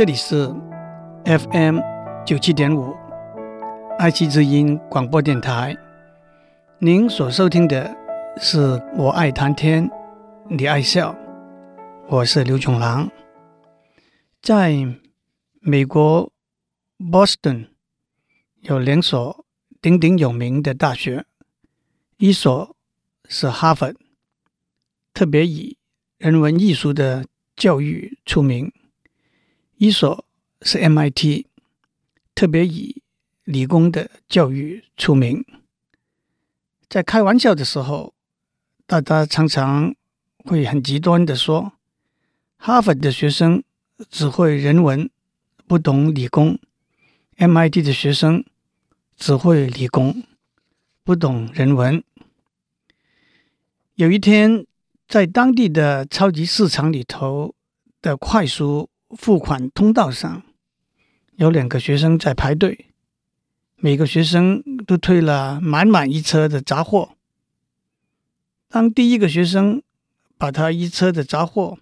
这里是 FM 九七点五爱惜之音广播电台。您所收听的是我爱谈天，你爱笑，我是刘炯郎。在美国 Boston 有两所鼎鼎有名的大学，一所是哈佛，特别以人文艺术的教育出名。一所是 MIT，特别以理工的教育出名。在开玩笑的时候，大家常常会很极端的说，哈佛的学生只会人文，不懂理工；MIT 的学生只会理工，不懂人文。有一天，在当地的超级市场里头的快速付款通道上，有两个学生在排队，每个学生都推了满满一车的杂货。当第一个学生把他一车的杂货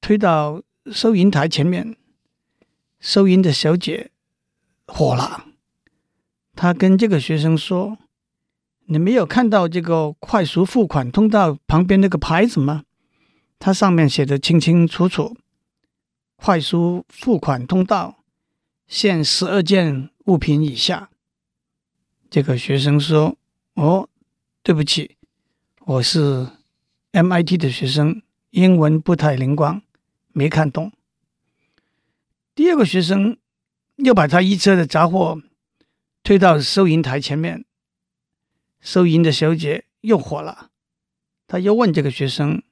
推到收银台前面，收银的小姐火了，她跟这个学生说：“你没有看到这个快速付款通道旁边那个牌子吗？它上面写得清清楚楚。”快速付款通道限十二件物品以下。这个学生说：“哦，对不起，我是 MIT 的学生，英文不太灵光，没看懂。”第二个学生又把他一车的杂货推到收银台前面，收银的小姐又火了，她又问这个学生：“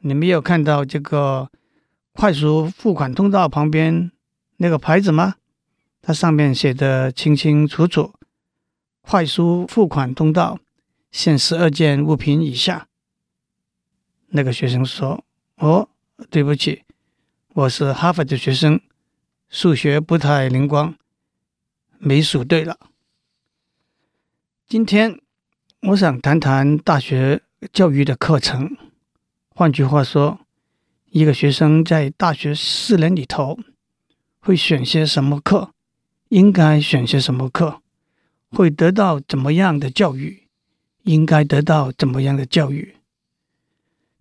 你没有看到这个？”快速付款通道旁边那个牌子吗？它上面写的清清楚楚。快速付款通道限十二件物品以下。那个学生说：“哦，对不起，我是哈佛的学生，数学不太灵光，没数对了。”今天我想谈谈大学教育的课程。换句话说。一个学生在大学四年里头会选些什么课？应该选些什么课？会得到怎么样的教育？应该得到怎么样的教育？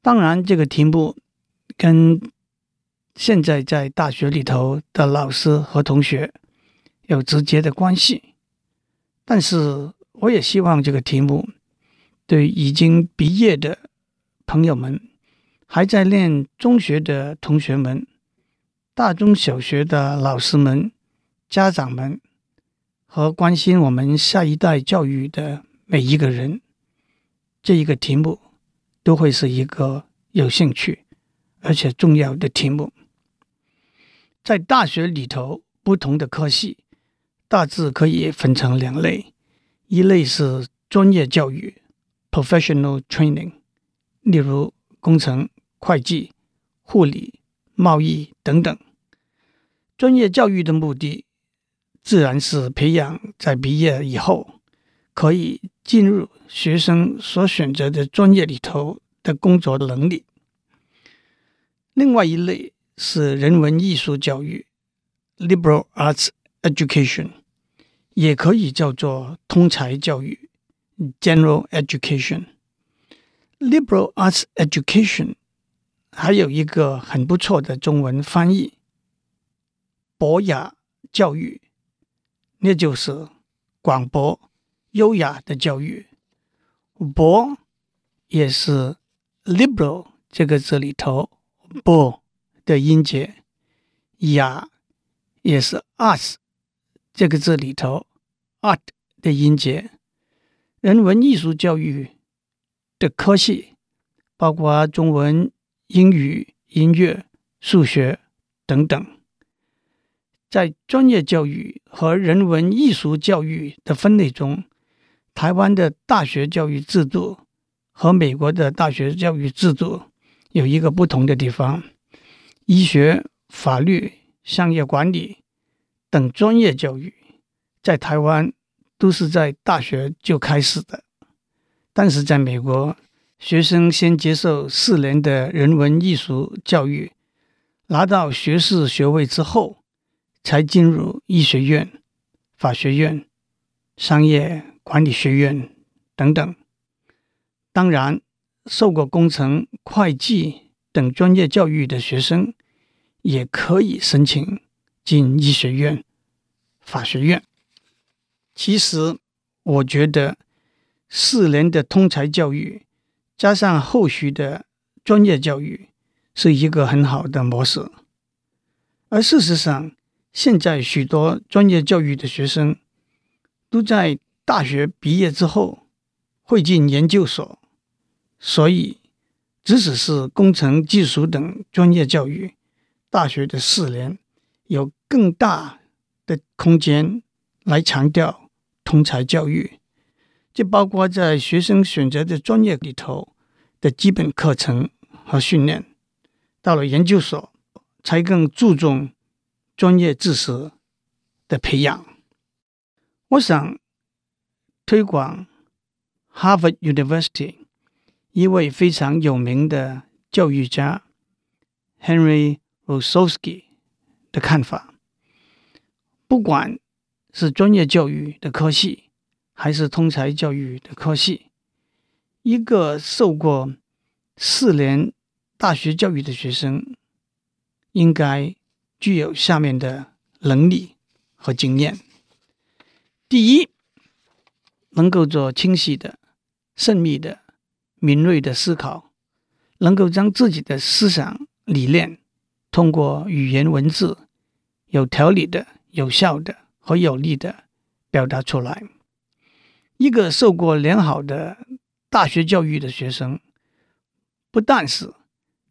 当然，这个题目跟现在在大学里头的老师和同学有直接的关系。但是，我也希望这个题目对已经毕业的朋友们。还在念中学的同学们，大中小学的老师们、家长们和关心我们下一代教育的每一个人，这一个题目都会是一个有兴趣而且重要的题目。在大学里头，不同的科系大致可以分成两类：一类是专业教育 （professional training），例如工程。会计、护理、贸易等等，专业教育的目的，自然是培养在毕业以后可以进入学生所选择的专业里头的工作的能力。另外一类是人文艺术教育 （liberal arts education），也可以叫做通才教育 （general education）。liberal arts education。还有一个很不错的中文翻译，博雅教育，那就是广博、优雅的教育。博也是 liberal 这个字里头博的音节，雅也是 arts 这个字里头 art 的音节。人文艺术教育的科系包括中文。英语、音乐、数学等等，在专业教育和人文艺术教育的分类中，台湾的大学教育制度和美国的大学教育制度有一个不同的地方：医学、法律、商业管理等专业教育，在台湾都是在大学就开始的，但是在美国。学生先接受四年的人文艺术教育，拿到学士学位之后，才进入医学院、法学院、商业管理学院等等。当然，受过工程、会计等专业教育的学生，也可以申请进医学院、法学院。其实，我觉得四年的通才教育加上后续的专业教育是一个很好的模式。而事实上，现在许多专业教育的学生都在大学毕业之后会进研究所，所以即使是工程技术等专业教育，大学的四年有更大的空间来强调通才教育，这包括在学生选择的专业里头的基本课程和训练，到了研究所才更注重专业知识的培养。我想推广 Harvard University 一位非常有名的教育家 Henry Rosowski 的看法，不管是专业教育的科系，还是通才教育的科系，一个受过四年大学教育的学生，应该具有下面的能力和经验：第一，能够做清晰的、慎密的、敏锐的思考，能够将自己的思想理念。通过语言文字，有条理的、有效的和有力的表达出来。一个受过良好的大学教育的学生，不但是，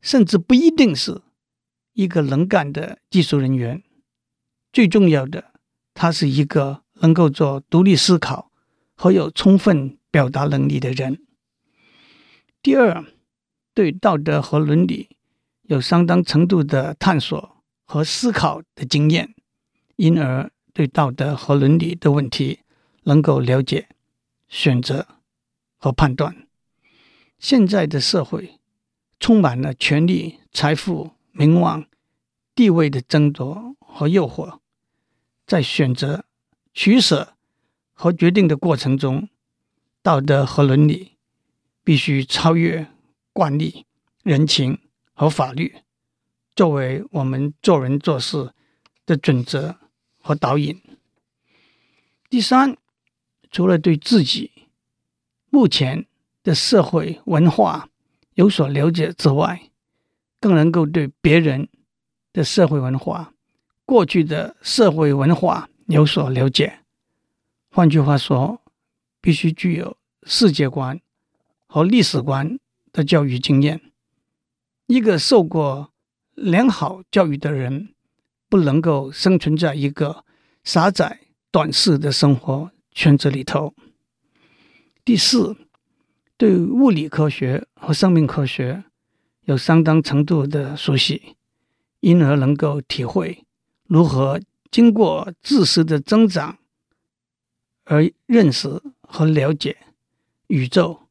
甚至不一定是一个能干的技术人员。最重要的，他是一个能够做独立思考和有充分表达能力的人。第二，对道德和伦理。有相当程度的探索和思考的经验，因而对道德和伦理的问题能够了解、选择和判断。现在的社会充满了权力、财富、名望、地位的争夺和诱惑，在选择、取舍和决定的过程中，道德和伦理必须超越惯例、人情。和法律作为我们做人做事的准则和导引。第三，除了对自己目前的社会文化有所了解之外，更能够对别人的社会文化、过去的社会文化有所了解。换句话说，必须具有世界观和历史观的教育经验。一个受过良好教育的人，不能够生存在一个狭窄短视的生活圈子里头。第四，对物理科学和生命科学有相当程度的熟悉，因而能够体会如何经过知识的增长而认识和了解宇宙、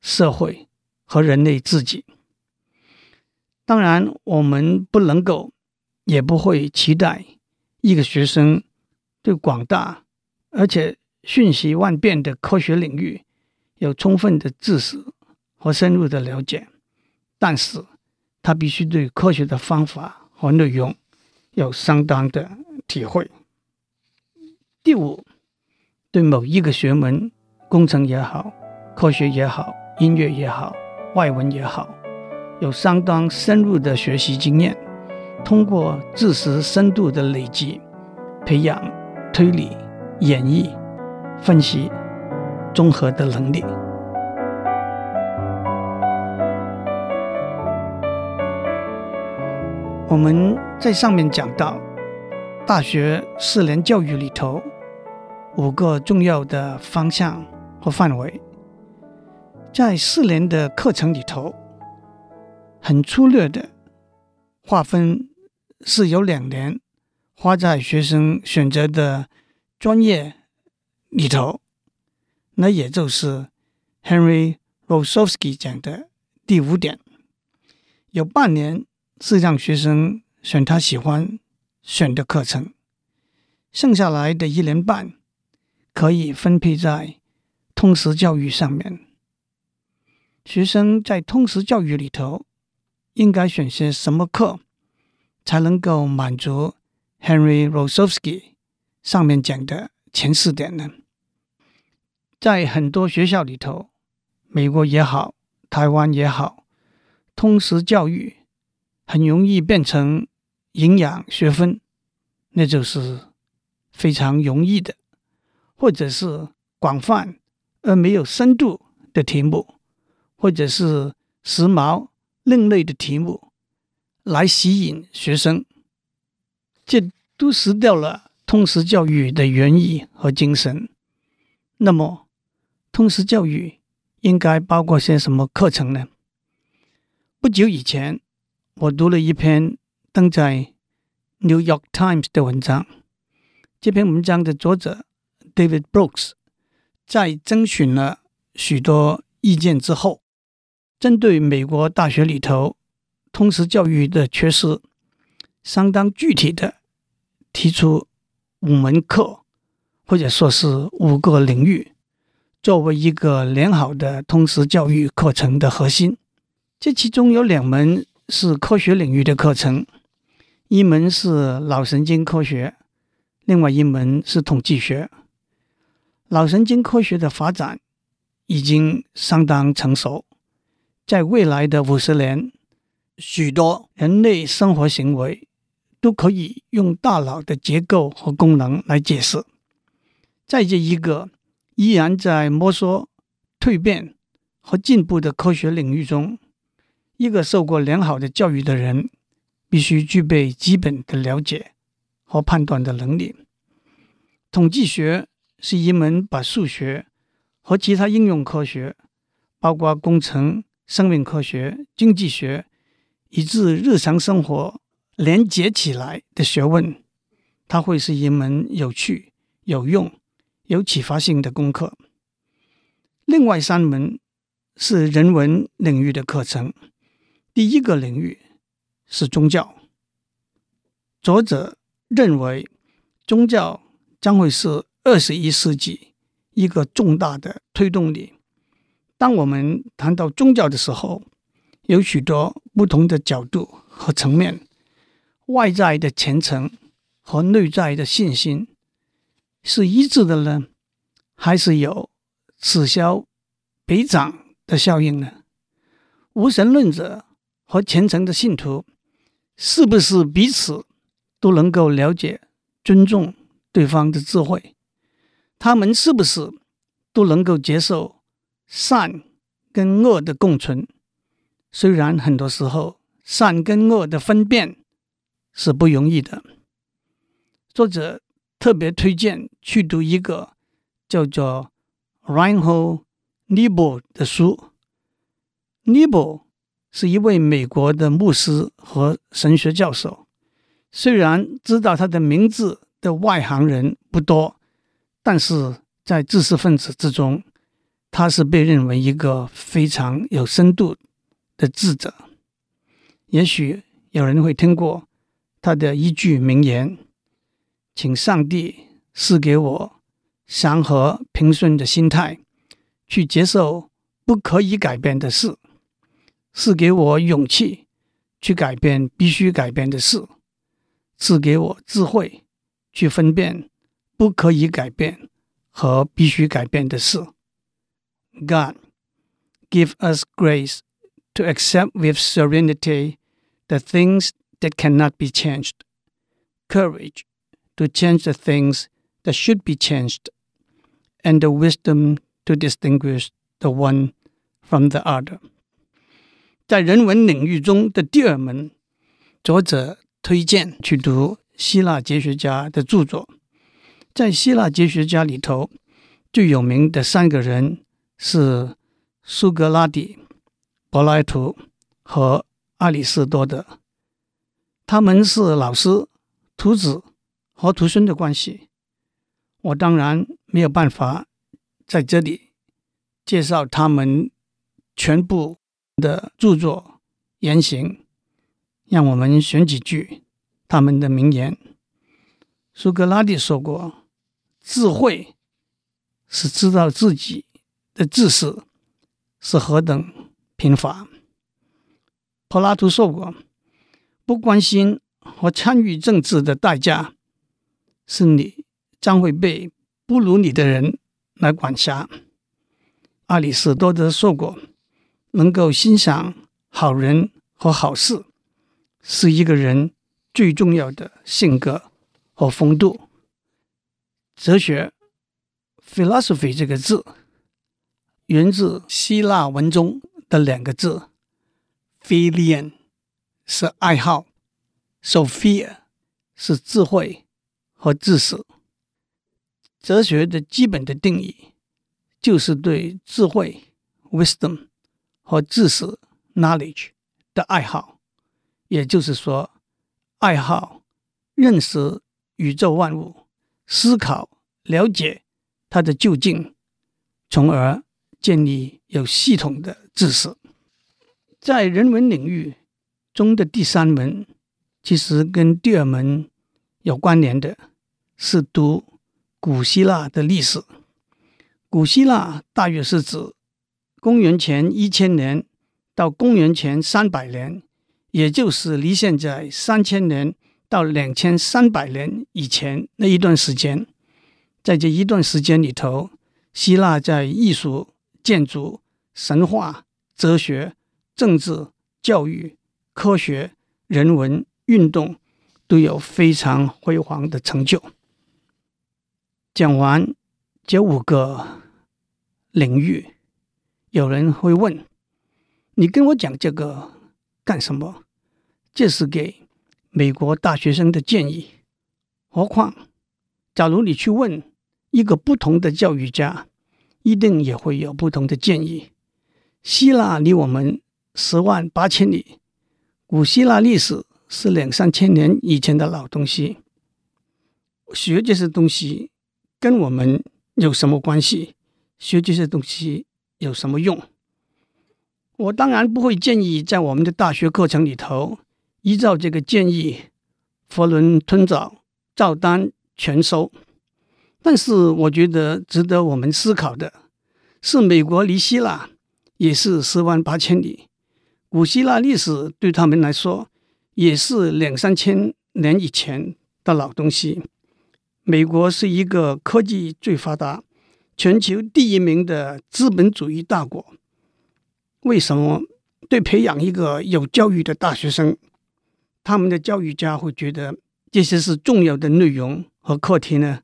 社会和人类自己。当然，我们不能够，也不会期待一个学生对广大而且瞬息万变的科学领域有充分的知识和深入的了解。但是，他必须对科学的方法和内容有相当的体会。第五，对某一个学门，工程也好，科学也好，音乐也好，外文也好。有相当深入的学习经验，通过知识深度的累积，培养推理、演绎、分析、综合的能力。我们在上面讲到，大学四年教育里头五个重要的方向和范围，在四年的课程里头。很粗略的划分是有两年花在学生选择的专业里头，那也就是 Henry Rosowski 讲的第五点。有半年是让学生选他喜欢选的课程，剩下来的一年半可以分配在通识教育上面。学生在通识教育里头应该选些什么课，才能够满足 Henry Rosovsky 上面讲的前四点呢？在很多学校里头，美国也好，台湾也好，通识教育很容易变成营养学分，那就是非常容易的，或者是广泛而没有深度的题目，或者是时髦另类的题目，来吸引学生，这都失掉了通识教育的原意和精神。那么，通识教育应该包括些什么课程呢？不久以前，我读了一篇登在《New York Times》的文章。这篇文章的作者 David Brooks 在征询了许多意见之后，针对美国大学里头通识教育的缺失，相当具体的提出五门课，或者说是五个领域。作为一个良好的通识教育课程的核心，这其中有两门是科学领域的课程，一门是脑神经科学，另外一门是统计学。脑神经科学的发展已经相当成熟，在未来的五十年，许多人类生活行为都可以用大脑的结构和功能来解释。在这一个依然在摸索、蜕变和进步的科学领域中，一个受过良好的教育的人必须具备基本的了解和判断的能力。统计学是一门把数学和其他应用科学，包括工程、生命科学、经济学，以至日常生活连结起来的学问。它会是一门有趣、有用。有启发性的功课。另外三门是人文领域的课程。第一个领域是宗教。作者认为，宗教将会是二十一世纪一个重大的推动力。当我们谈到宗教的时候，有许多不同的角度和层面，外在的虔诚和内在的信心。是一致的呢，还是有此消彼长的效应呢？无神论者和虔诚的信徒，是不是彼此都能够了解、尊重对方的智慧？他们是不是都能够接受善跟恶的共存？虽然很多时候善跟恶的分辨是不容易的。作者。特别推荐去读一个叫做 Reinhold Niebuhr 的书。Niebuhr 是一位美国的牧师和神学教授。虽然知道他的名字的外行人不多，但是在知识分子之中，他是被认为一个非常有深度的智者。也许有人会听过他的一句名言。请上帝赐给我祥和平顺的心态，去接受不可以改变的事；赐给我勇气，去改变必须改变的事；赐给我智慧，去分辨不可以改变和必须改变的事。God give us grace to accept with serenity the things that cannot be changed. Courage. To change the things that should be changed, and the wisdom to distinguish the one from the other。在人文领域中的第二门，作者推荐去读希腊哲学家的着作。在希腊哲学家里头，最有名的三个人是苏格拉底、柏拉图和亚里士多德。他们是老师、徒子。 和徒孙的关系，我当然没有办法在这里介绍他们全部的著作言行，让我们选几句他们的名言。苏格拉底说过：“智慧是知道自己的知识是何等贫乏。”柏拉图说过：“不关心和参与政治的代价，是你将会被不如你的人来管辖。”亚里士多德说过：“能够欣赏好人和好事，是一个人最重要的性格。”和风度，哲学 （philosophy） 这个字源自希腊文中的两个字 “philin” 是爱好，“sophia” 是智慧和知识。哲学的基本的定义就是对智慧 （wisdom） 和知识 （knowledge） 的爱好，也就是说，爱好认识。宇宙万物，思考了解它的究竟，从而建立有系统的知识。在人文领域中的第三门，其实跟第二门有关联的，是读古希腊的历史。古希腊大约是指公元前一千年到公元前三百年，也就是离现在三千年。到两千三百年以前那一段时间，在这一段时间里头，希腊在艺术、建筑、神话、哲学、政治、教育、科学、人文、运动都有非常辉煌的成就。讲完这五个领域，有人会问：“你跟我讲这个干什么？”这是给。美国大学生的建议，何况，假如你去问一个不同的教育家，一定也会有不同的建议。希腊离我们十万八千里，古希腊历史是两三千年以前的老东西，学这些东西跟我们有什么关系？学这些东西有什么用？我当然不会建议在我们的大学课程里头。依照这个建议，囫囵吞枣，照单全收。但是，我觉得值得我们思考的是，美国离希腊也是十万八千里，古希腊历史对他们来说也是两三千年以前的老东西。美国是一个科技最发达、全球第一名的资本主义大国。为什么对培养一个有教育的大学生，他们的教育家会觉得这些是重要的内容和课题呢？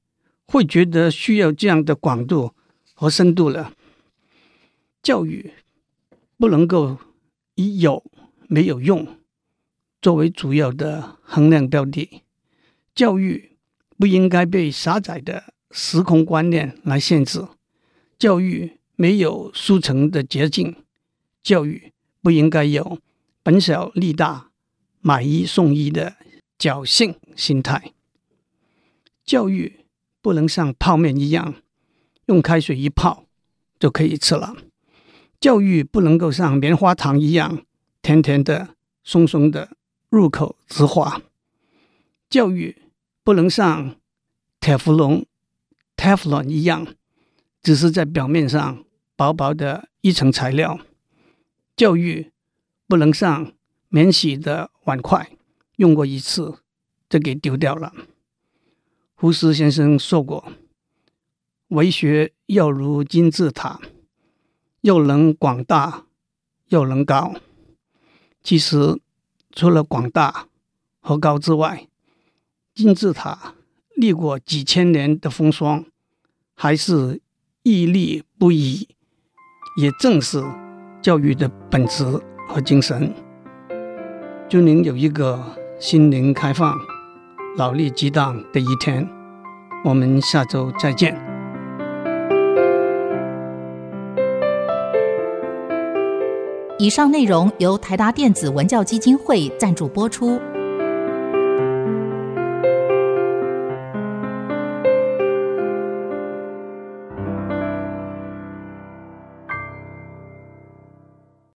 会觉得需要这样的广度和深度了。教育不能够以有没有用作为主要的衡量标的，教育不应该被狭窄的时空观念来限制，教育没有速成的捷径，教育不应该有本小利大。买一送一的侥幸心态，教育不能像泡面一样用开水一泡就可以吃了，教育不能够像棉花糖一样甜甜的、松松的入口即化，教育不能像铁氟龙 （Teflon） 一样，只是在表面上薄薄的一层材料，教育不能像免洗的碗筷用过一次就给丢掉了。胡适先生说过：“为学要如金字塔，又能广大又能高。”其实，除了广大和高之外，金字塔历过几千年的风霜，还是屹立不移。也正是教育的本质和精神。祝您有一个心灵开放、脑力激荡的一天。我们下周再见。以上内容由台达电子文教基金会赞助播出。